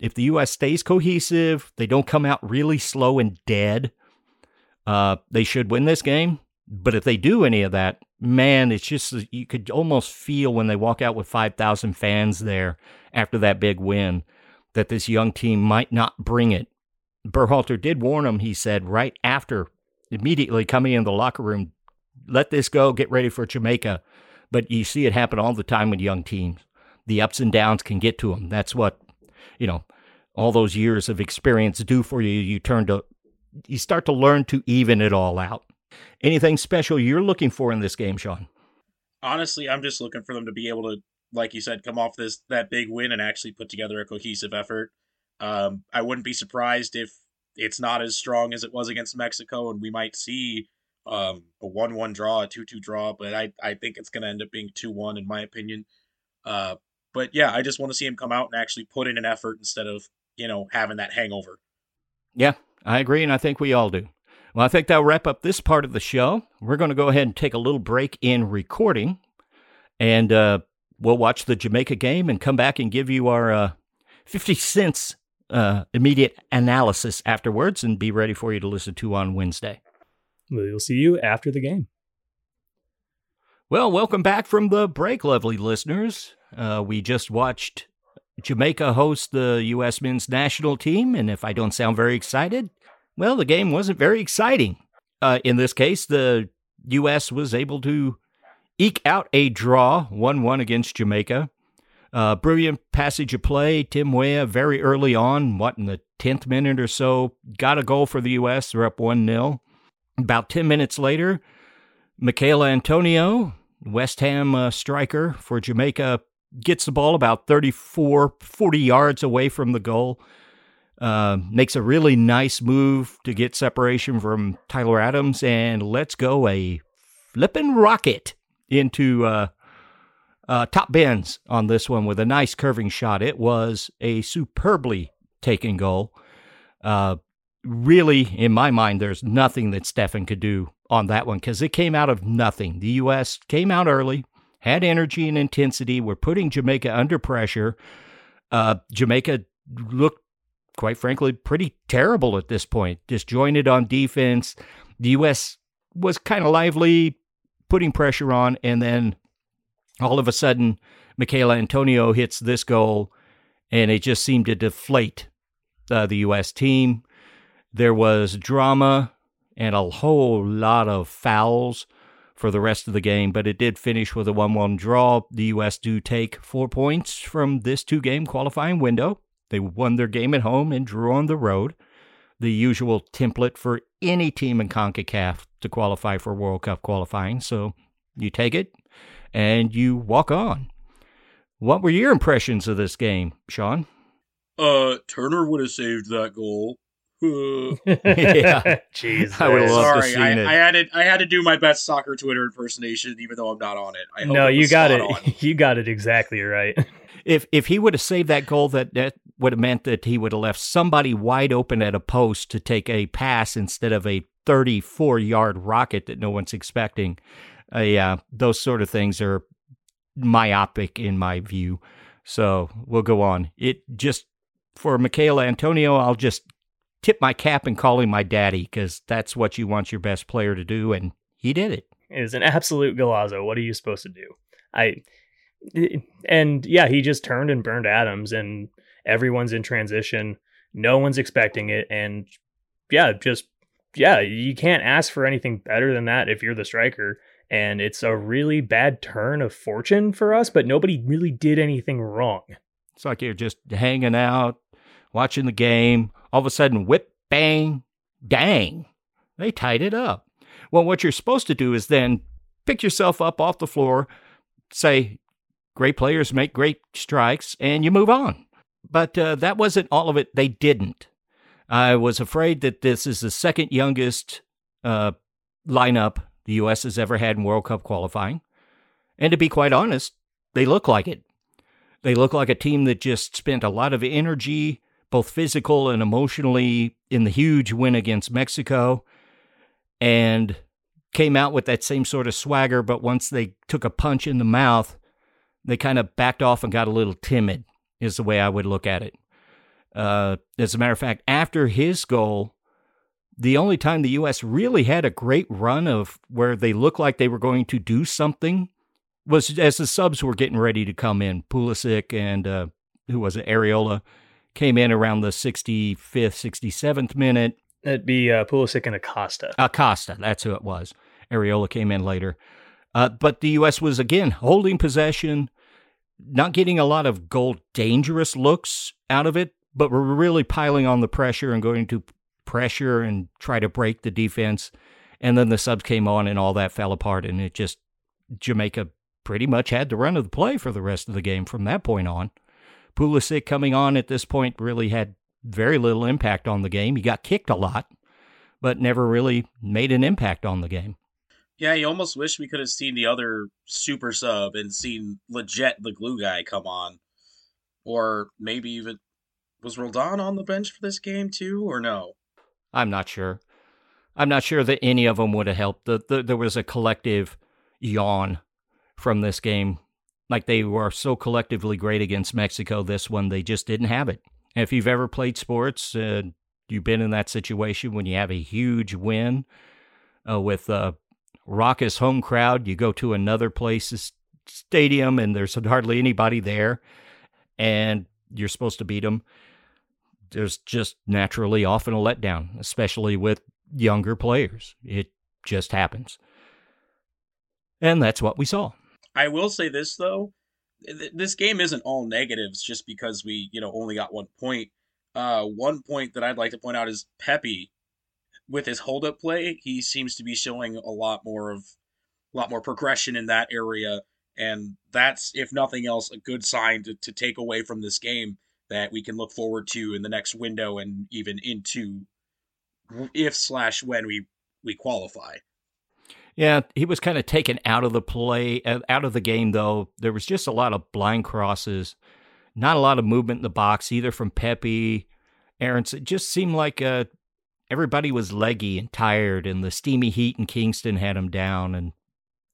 If the U.S. stays cohesive, they don't come out really slow and dead, uh, they should win this game. But if they do any of that, man, it's just you could almost feel when they walk out with 5,000 fans there after that big win that this young team might not bring it. Berhalter did warn them, he said, right after, immediately coming in the locker room, let this go, get ready for Jamaica. But you see it happen all the time with young teams. The ups and downs can get to them. That's what, you know, all those years of experience do for you. You turn to, you start to learn to even it all out. Anything special you're looking for in this game, Sean? Honestly, I'm just looking for them to be able to, like you said, come off this that big win and actually put together a cohesive effort. Um, I wouldn't be surprised if it's not as strong as it was against Mexico, and we might see um, a one-one draw, a two-two draw. But I I think it's going to end up being two-one in my opinion. Uh, but yeah, I just want to see him come out and actually put in an effort instead of you know having that hangover. Yeah, I agree, and I think we all do. Well, I think that'll wrap up this part of the show. We're going to go ahead and take a little break in recording, and uh, we'll watch the Jamaica game and come back and give you our uh, 50 cents uh, immediate analysis afterwards and be ready for you to listen to on Wednesday. We'll see you after the game. Well, welcome back from the break, lovely listeners. Uh, we just watched Jamaica hosts the U.S. men's national team, and if I don't sound very excited, well, the game wasn't very exciting. Uh, in this case, the U.S. was able to eke out a draw 1 1 against Jamaica. Uh, brilliant passage of play. Tim Weah, very early on, what, in the 10th minute or so, got a goal for the U.S. They're up 1 0. About 10 minutes later, Michail Antonio, West Ham uh, striker for Jamaica, gets the ball about 34, 40 yards away from the goal. Uh, makes a really nice move to get separation from Tyler Adams and lets go a flipping rocket into uh, uh, top bends on this one with a nice curving shot. It was a superbly taken goal. Uh, really, in my mind, there's nothing that Steffen could do on that one because it came out of nothing. The U.S. came out early, had energy and intensity, were putting Jamaica under pressure. Uh, Jamaica looked, quite frankly, pretty terrible at this point, disjointed on defense. The U.S. was kind of lively, putting pressure on, and then all of a sudden, Michail Antonio hits this goal, and it just seemed to deflate uh, the U.S. team. There was drama and a whole lot of fouls for the rest of the game, but it did finish with a 1 1 draw. The U.S. do take four points from this two game qualifying window. They won their game at home and drew on the road. The usual template for any team in CONCACAF to qualify for World Cup qualifying. So you take it, and you walk on. What were your impressions of this game, Sean? Uh, Turner would have saved that goal. yeah, Jesus. I would love to Sorry, seen I, it. I had to I had to do my best soccer Twitter impersonation, even though I'm not on it. I hope No, it you got it. on. You got it exactly right. If if he would have saved that goal, that that would have meant that he would have left somebody wide open at a post to take a pass instead of a 34 yard rocket that no one's expecting. Uh, yeah, those sort of things are myopic in my view. So we'll go on. It just for Michail Antonio, I'll just tip my cap and call him my daddy because that's what you want your best player to do, and he did it. It was an absolute golazo. What are you supposed to do? I and yeah, he just turned and burned Adams, and everyone's in transition. No one's expecting it, and yeah, just yeah, you can't ask for anything better than that if you're the striker. And it's a really bad turn of fortune for us, but nobody really did anything wrong. It's like you're just hanging out, watching the game. All of a sudden, whip, bang, dang. They tied it up. Well, what you're supposed to do is then pick yourself up off the floor, say, great players make great strikes, and you move on. But uh, that wasn't all of it. They didn't. I was afraid that this is the second youngest uh, lineup the U.S. has ever had in World Cup qualifying. And to be quite honest, they look like it. They look like a team that just spent a lot of energy, both physical and emotionally, in the huge win against Mexico and came out with that same sort of swagger. But once they took a punch in the mouth, they kind of backed off and got a little timid, is the way I would look at it. Uh, as a matter of fact, after his goal, the only time the U.S. really had a great run of where they looked like they were going to do something was as the subs were getting ready to come in. Pulisic and uh, who was it? Arriola came in around the 65th, 67th minute. It'd be uh, Pulisic and Acosta. Acosta, that's who it was. Arriola came in later. Uh, but the U.S. was again holding possession, not getting a lot of goal dangerous looks out of it, but we're really piling on the pressure and going to pressure and try to break the defense. And then the subs came on and all that fell apart. And it just, Jamaica pretty much had the run of the play for the rest of the game from that point on. Pulisic coming on at this point really had very little impact on the game. He got kicked a lot, but never really made an impact on the game. Yeah, you almost wish we could have seen the other super sub and seen Lletget the glue guy come on. Or maybe even was Roldan on the bench for this game too, or no? I'm not sure. I'm not sure that any of them would have helped. The, the, there was a collective yawn from this game. Like they were so collectively great against Mexico, this one, they just didn't have it. And if you've ever played sports, uh, you've been in that situation when you have a huge win uh, with a raucous home crowd, you go to another place's stadium and there's hardly anybody there, and you're supposed to beat them there's just naturally often a letdown, especially with younger players. It just happens. And that's what we saw. I will say this though, this game isn't all negatives just because we, you know, only got one point. Uh, one point that I'd like to point out is Pepi, with his hold up play, he seems to be showing a lot more of, a lot more progression in that area, and that's if nothing else a good sign to, to take away from this game that we can look forward to in the next window and even into if slash when we we qualify. Yeah, he was kind of taken out of the play, uh, out of the game though. There was just a lot of blind crosses, not a lot of movement in the box either from Pepi, Aaron's. It just seemed like uh, everybody was leggy and tired, and the steamy heat in Kingston had him down, and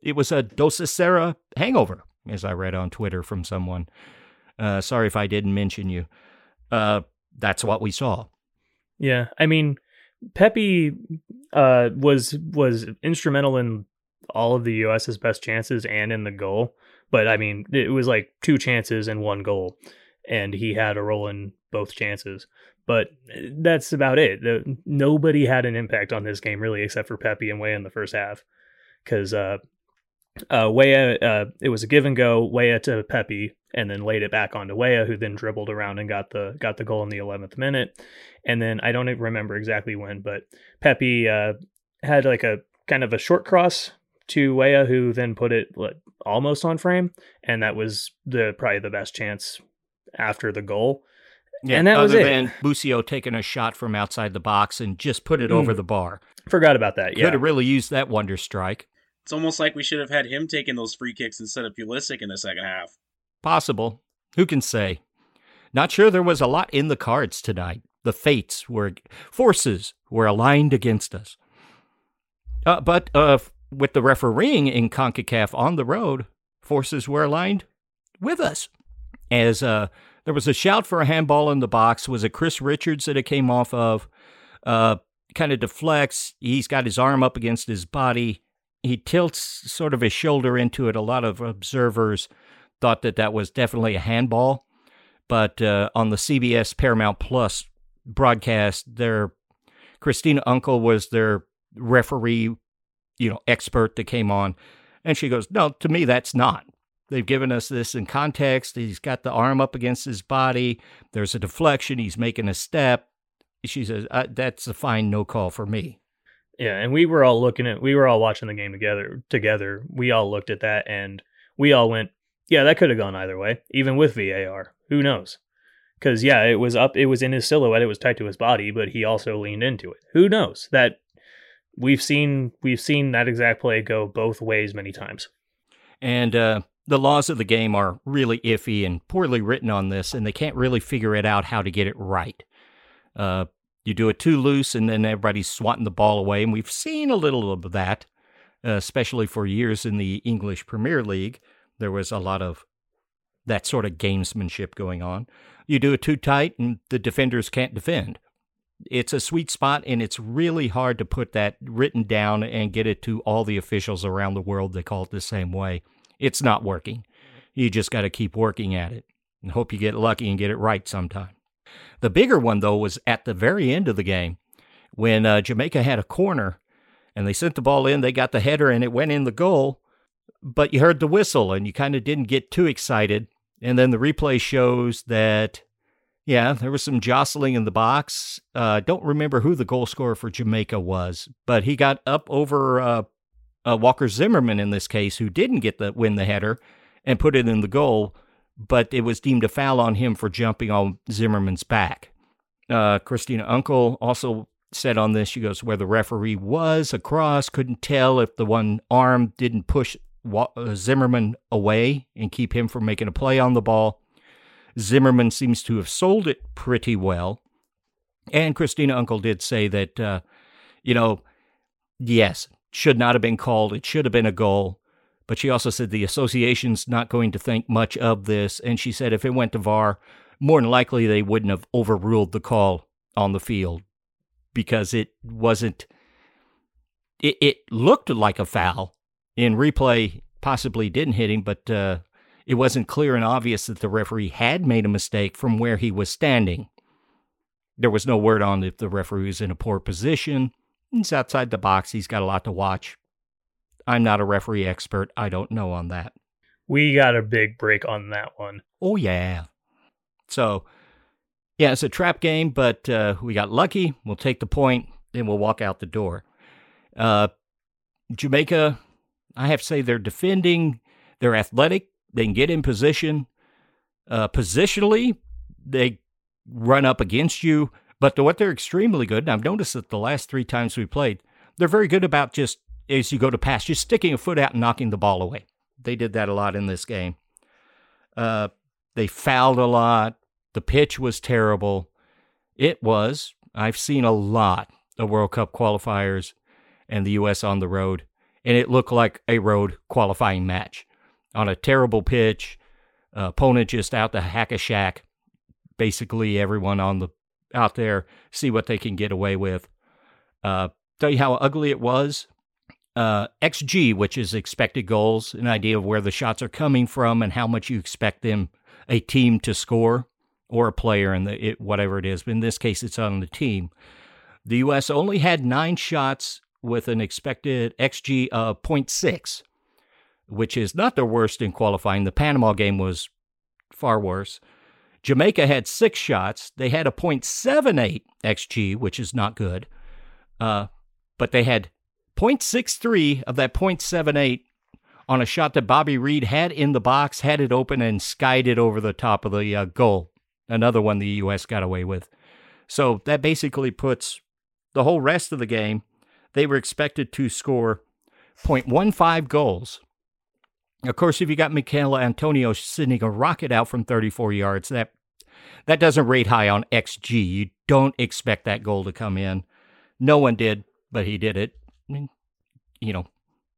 it was a Dos a Cero hangover, as I read on Twitter from someone. Uh, sorry if I didn't mention you. Uh, that's what we saw. Yeah, I mean, Pepi uh, was was instrumental in all of the U.S.'s best chances and in the goal. But I mean, it was like two chances and one goal, and he had a role in both chances. But that's about it. The, nobody had an impact on this game really, except for Pepi and Weah in the first half, because uh, uh, Weah, uh, it was a give and go. Weah to Pepi, and then laid it back onto Weah, who then dribbled around and got the got the goal in the 11th minute. And then I don't remember exactly when, but Pepi uh, had like a kind of a short cross to Weah, who then put it like, almost on frame, and that was the probably the best chance after the goal. Yeah, and that other was it. than Busio taking a shot from outside the box and just put it mm. over the bar. Forgot about that. Yeah, could have really used that wonder strike. It's almost like we should have had him taking those free kicks instead of Pulisic in the second half. Possible. Who can say? Not sure there was a lot in the cards tonight. The fates were forces were aligned against us. Uh, but uh, with the refereeing in CONCACAF on the road, forces were aligned with us. As uh, there was a shout for a handball in the box. Was it Chris Richards that it came off of? Uh, kind of deflects. He's got his arm up against his body. He tilts sort of his shoulder into it. A lot of observers thought that that was definitely a handball. But uh, on the CBS Paramount Plus broadcast, their Christina Unkel was their referee, you know, expert that came on, and she goes, "No, to me that's not." They've given us this in context. He's got the arm up against his body. There's a deflection. He's making a step. She says, uh, "That's a fine no call for me." Yeah, and we were all looking at, we were all watching the game together. Together, we all looked at that, and we all went, yeah, that could have gone either way, even with VAR. Who knows? Because yeah, it was up, it was in his silhouette, it was tight to his body, but he also leaned into it. Who knows? That we've seen we've seen that exact play go both ways many times. And uh, the laws of the game are really iffy and poorly written on this, and they can't really figure it out how to get it right. Uh, you do it too loose, and then everybody's swatting the ball away, and we've seen a little of that, uh, especially for years in the English Premier League. There was a lot of that sort of gamesmanship going on. You do it too tight, and the defenders can't defend. It's a sweet spot, and it's really hard to put that written down and get it to all the officials around the world They call it the same way. It's not working. You just got to keep working at it and hope you get lucky and get it right sometime. The bigger one, though, was at the very end of the game when uh, Jamaica had a corner and they sent the ball in. They got the header and it went in the goal, but you heard the whistle and you kind of didn't get too excited. And then the replay shows that, yeah, there was some jostling in the box. Uh, don't remember who the goal scorer for Jamaica was, but he got up over uh, uh, Walker Zimmerman in this case, who didn't get the win the header and put it in the goal, but it was deemed a foul on him for jumping on Zimmerman's back. Uh, Christina Unkel also said on this, she goes, where the referee was across, couldn't tell if the one arm didn't push uh, Zimmerman away and keep him from making a play on the ball. Zimmerman seems to have sold it pretty well. And Christina Unkel did say that, uh, you know, yes, should not have been called. It should have been a goal. But she also said the association's not going to think much of this. And she said if it went to VAR, more than likely they wouldn't have overruled the call on the field because it wasn't. It, it looked like a foul in replay, possibly didn't hit him, but uh, it wasn't clear and obvious that the referee had made a mistake from where he was standing. There was no word on if the referee was in a poor position. He's outside the box. He's got a lot to watch. I'm not a referee expert. I don't know on that. We got a big break on that one. Oh, yeah. So, yeah, it's a trap game, but uh, we got lucky. We'll take the point, then we'll walk out the door. Uh, Jamaica, I have to say, they're defending. They're athletic. They can get in position. Uh, positionally, they run up against you. But what they're extremely good, and I've noticed that the last three times we played, they're very good about just as you go to pass, just sticking a foot out and knocking the ball away. They did that a lot in this game. Uh, they fouled a lot. The pitch was terrible. It was. I've seen a lot of World Cup qualifiers and the U.S. on the road, and it looked like a road qualifying match on a terrible pitch. Uh, opponent just out to hack a shack. Basically, everyone on the out there see what they can get away with. Uh, tell you how ugly it was. Uh, XG, which is expected goals, an idea of where the shots are coming from and how much you expect them, a team to score or a player, and it, whatever it is. But in this case, it's on the team. The U.S. only had nine shots with an expected XG of 0.6, which is not the worst in qualifying. The Panama game was far worse. Jamaica had six shots. They had a 0.78 XG, which is not good. Uh, but they had 0.63 of that 0.78 on a shot that Bobby Reid had in the box, had it open, and skied it over the top of the uh, goal. Another one the U.S. got away with. So that basically puts the whole rest of the game. They were expected to score 0.15 goals of course, if you got Michail Antonio sending a rocket out from 34 yards, that that doesn't rate high on XG. You don't expect that goal to come in. No one did, but he did it. You know,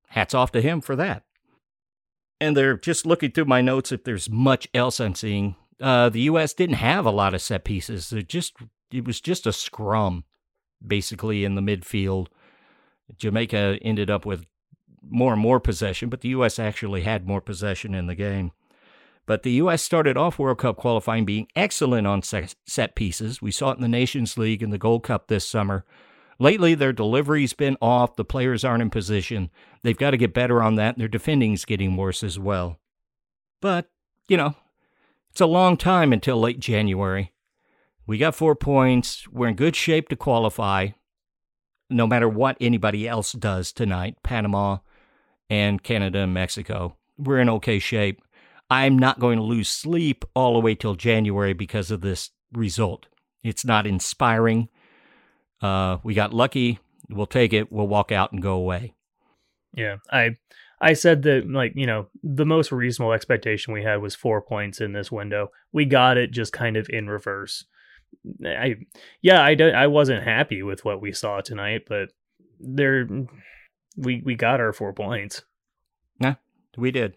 hats off to him for that. And they're just looking through my notes if there's much else I'm seeing. Uh, the U.S. didn't have a lot of set pieces. It just it was just a scrum, basically in the midfield. Jamaica ended up with more and more possession, but the U.S. actually had more possession in the game. But the U.S. started off World Cup qualifying being excellent on set pieces. We saw it in the Nations League and the Gold Cup this summer. Lately, their delivery's been off. The players aren't in position. They've got to get better on that. And Their defending's getting worse as well. But, you know, it's a long time until late January. We got four points. We're in good shape to qualify, no matter what anybody else does tonight. Panama, and Canada and Mexico. We're in okay shape. I'm not going to lose sleep all the way till January because of this result. It's not inspiring. Uh, we got lucky. We'll take it. We'll walk out and go away. Yeah, I I said that like you know the most reasonable expectation we had was four points in this window. We got it just kind of in reverse. I yeah I don't I wasn't happy with what we saw tonight, but there we we got our four points. Yeah, we did.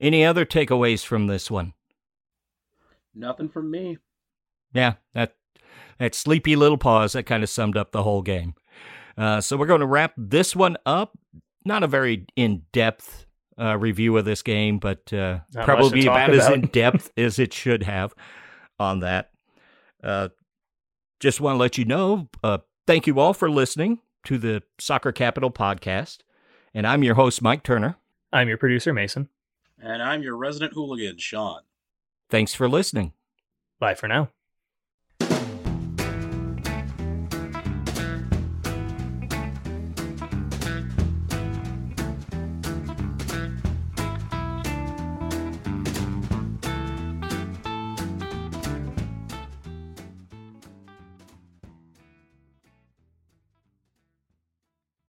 Any other takeaways from this one? Nothing from me. Yeah, that that sleepy little pause that kind of summed up the whole game. Uh, so we're going to wrap this one up. Not a very in depth uh, review of this game, but uh, probably about, about, as in depth as it should have on that. Uh, just want to let you know uh, thank you all for listening to the Soccer Capital podcast. And I'm your host, Mike Turner. I'm your producer, Mason. And I'm your resident hooligan, Sean. Thanks for listening. Bye for now.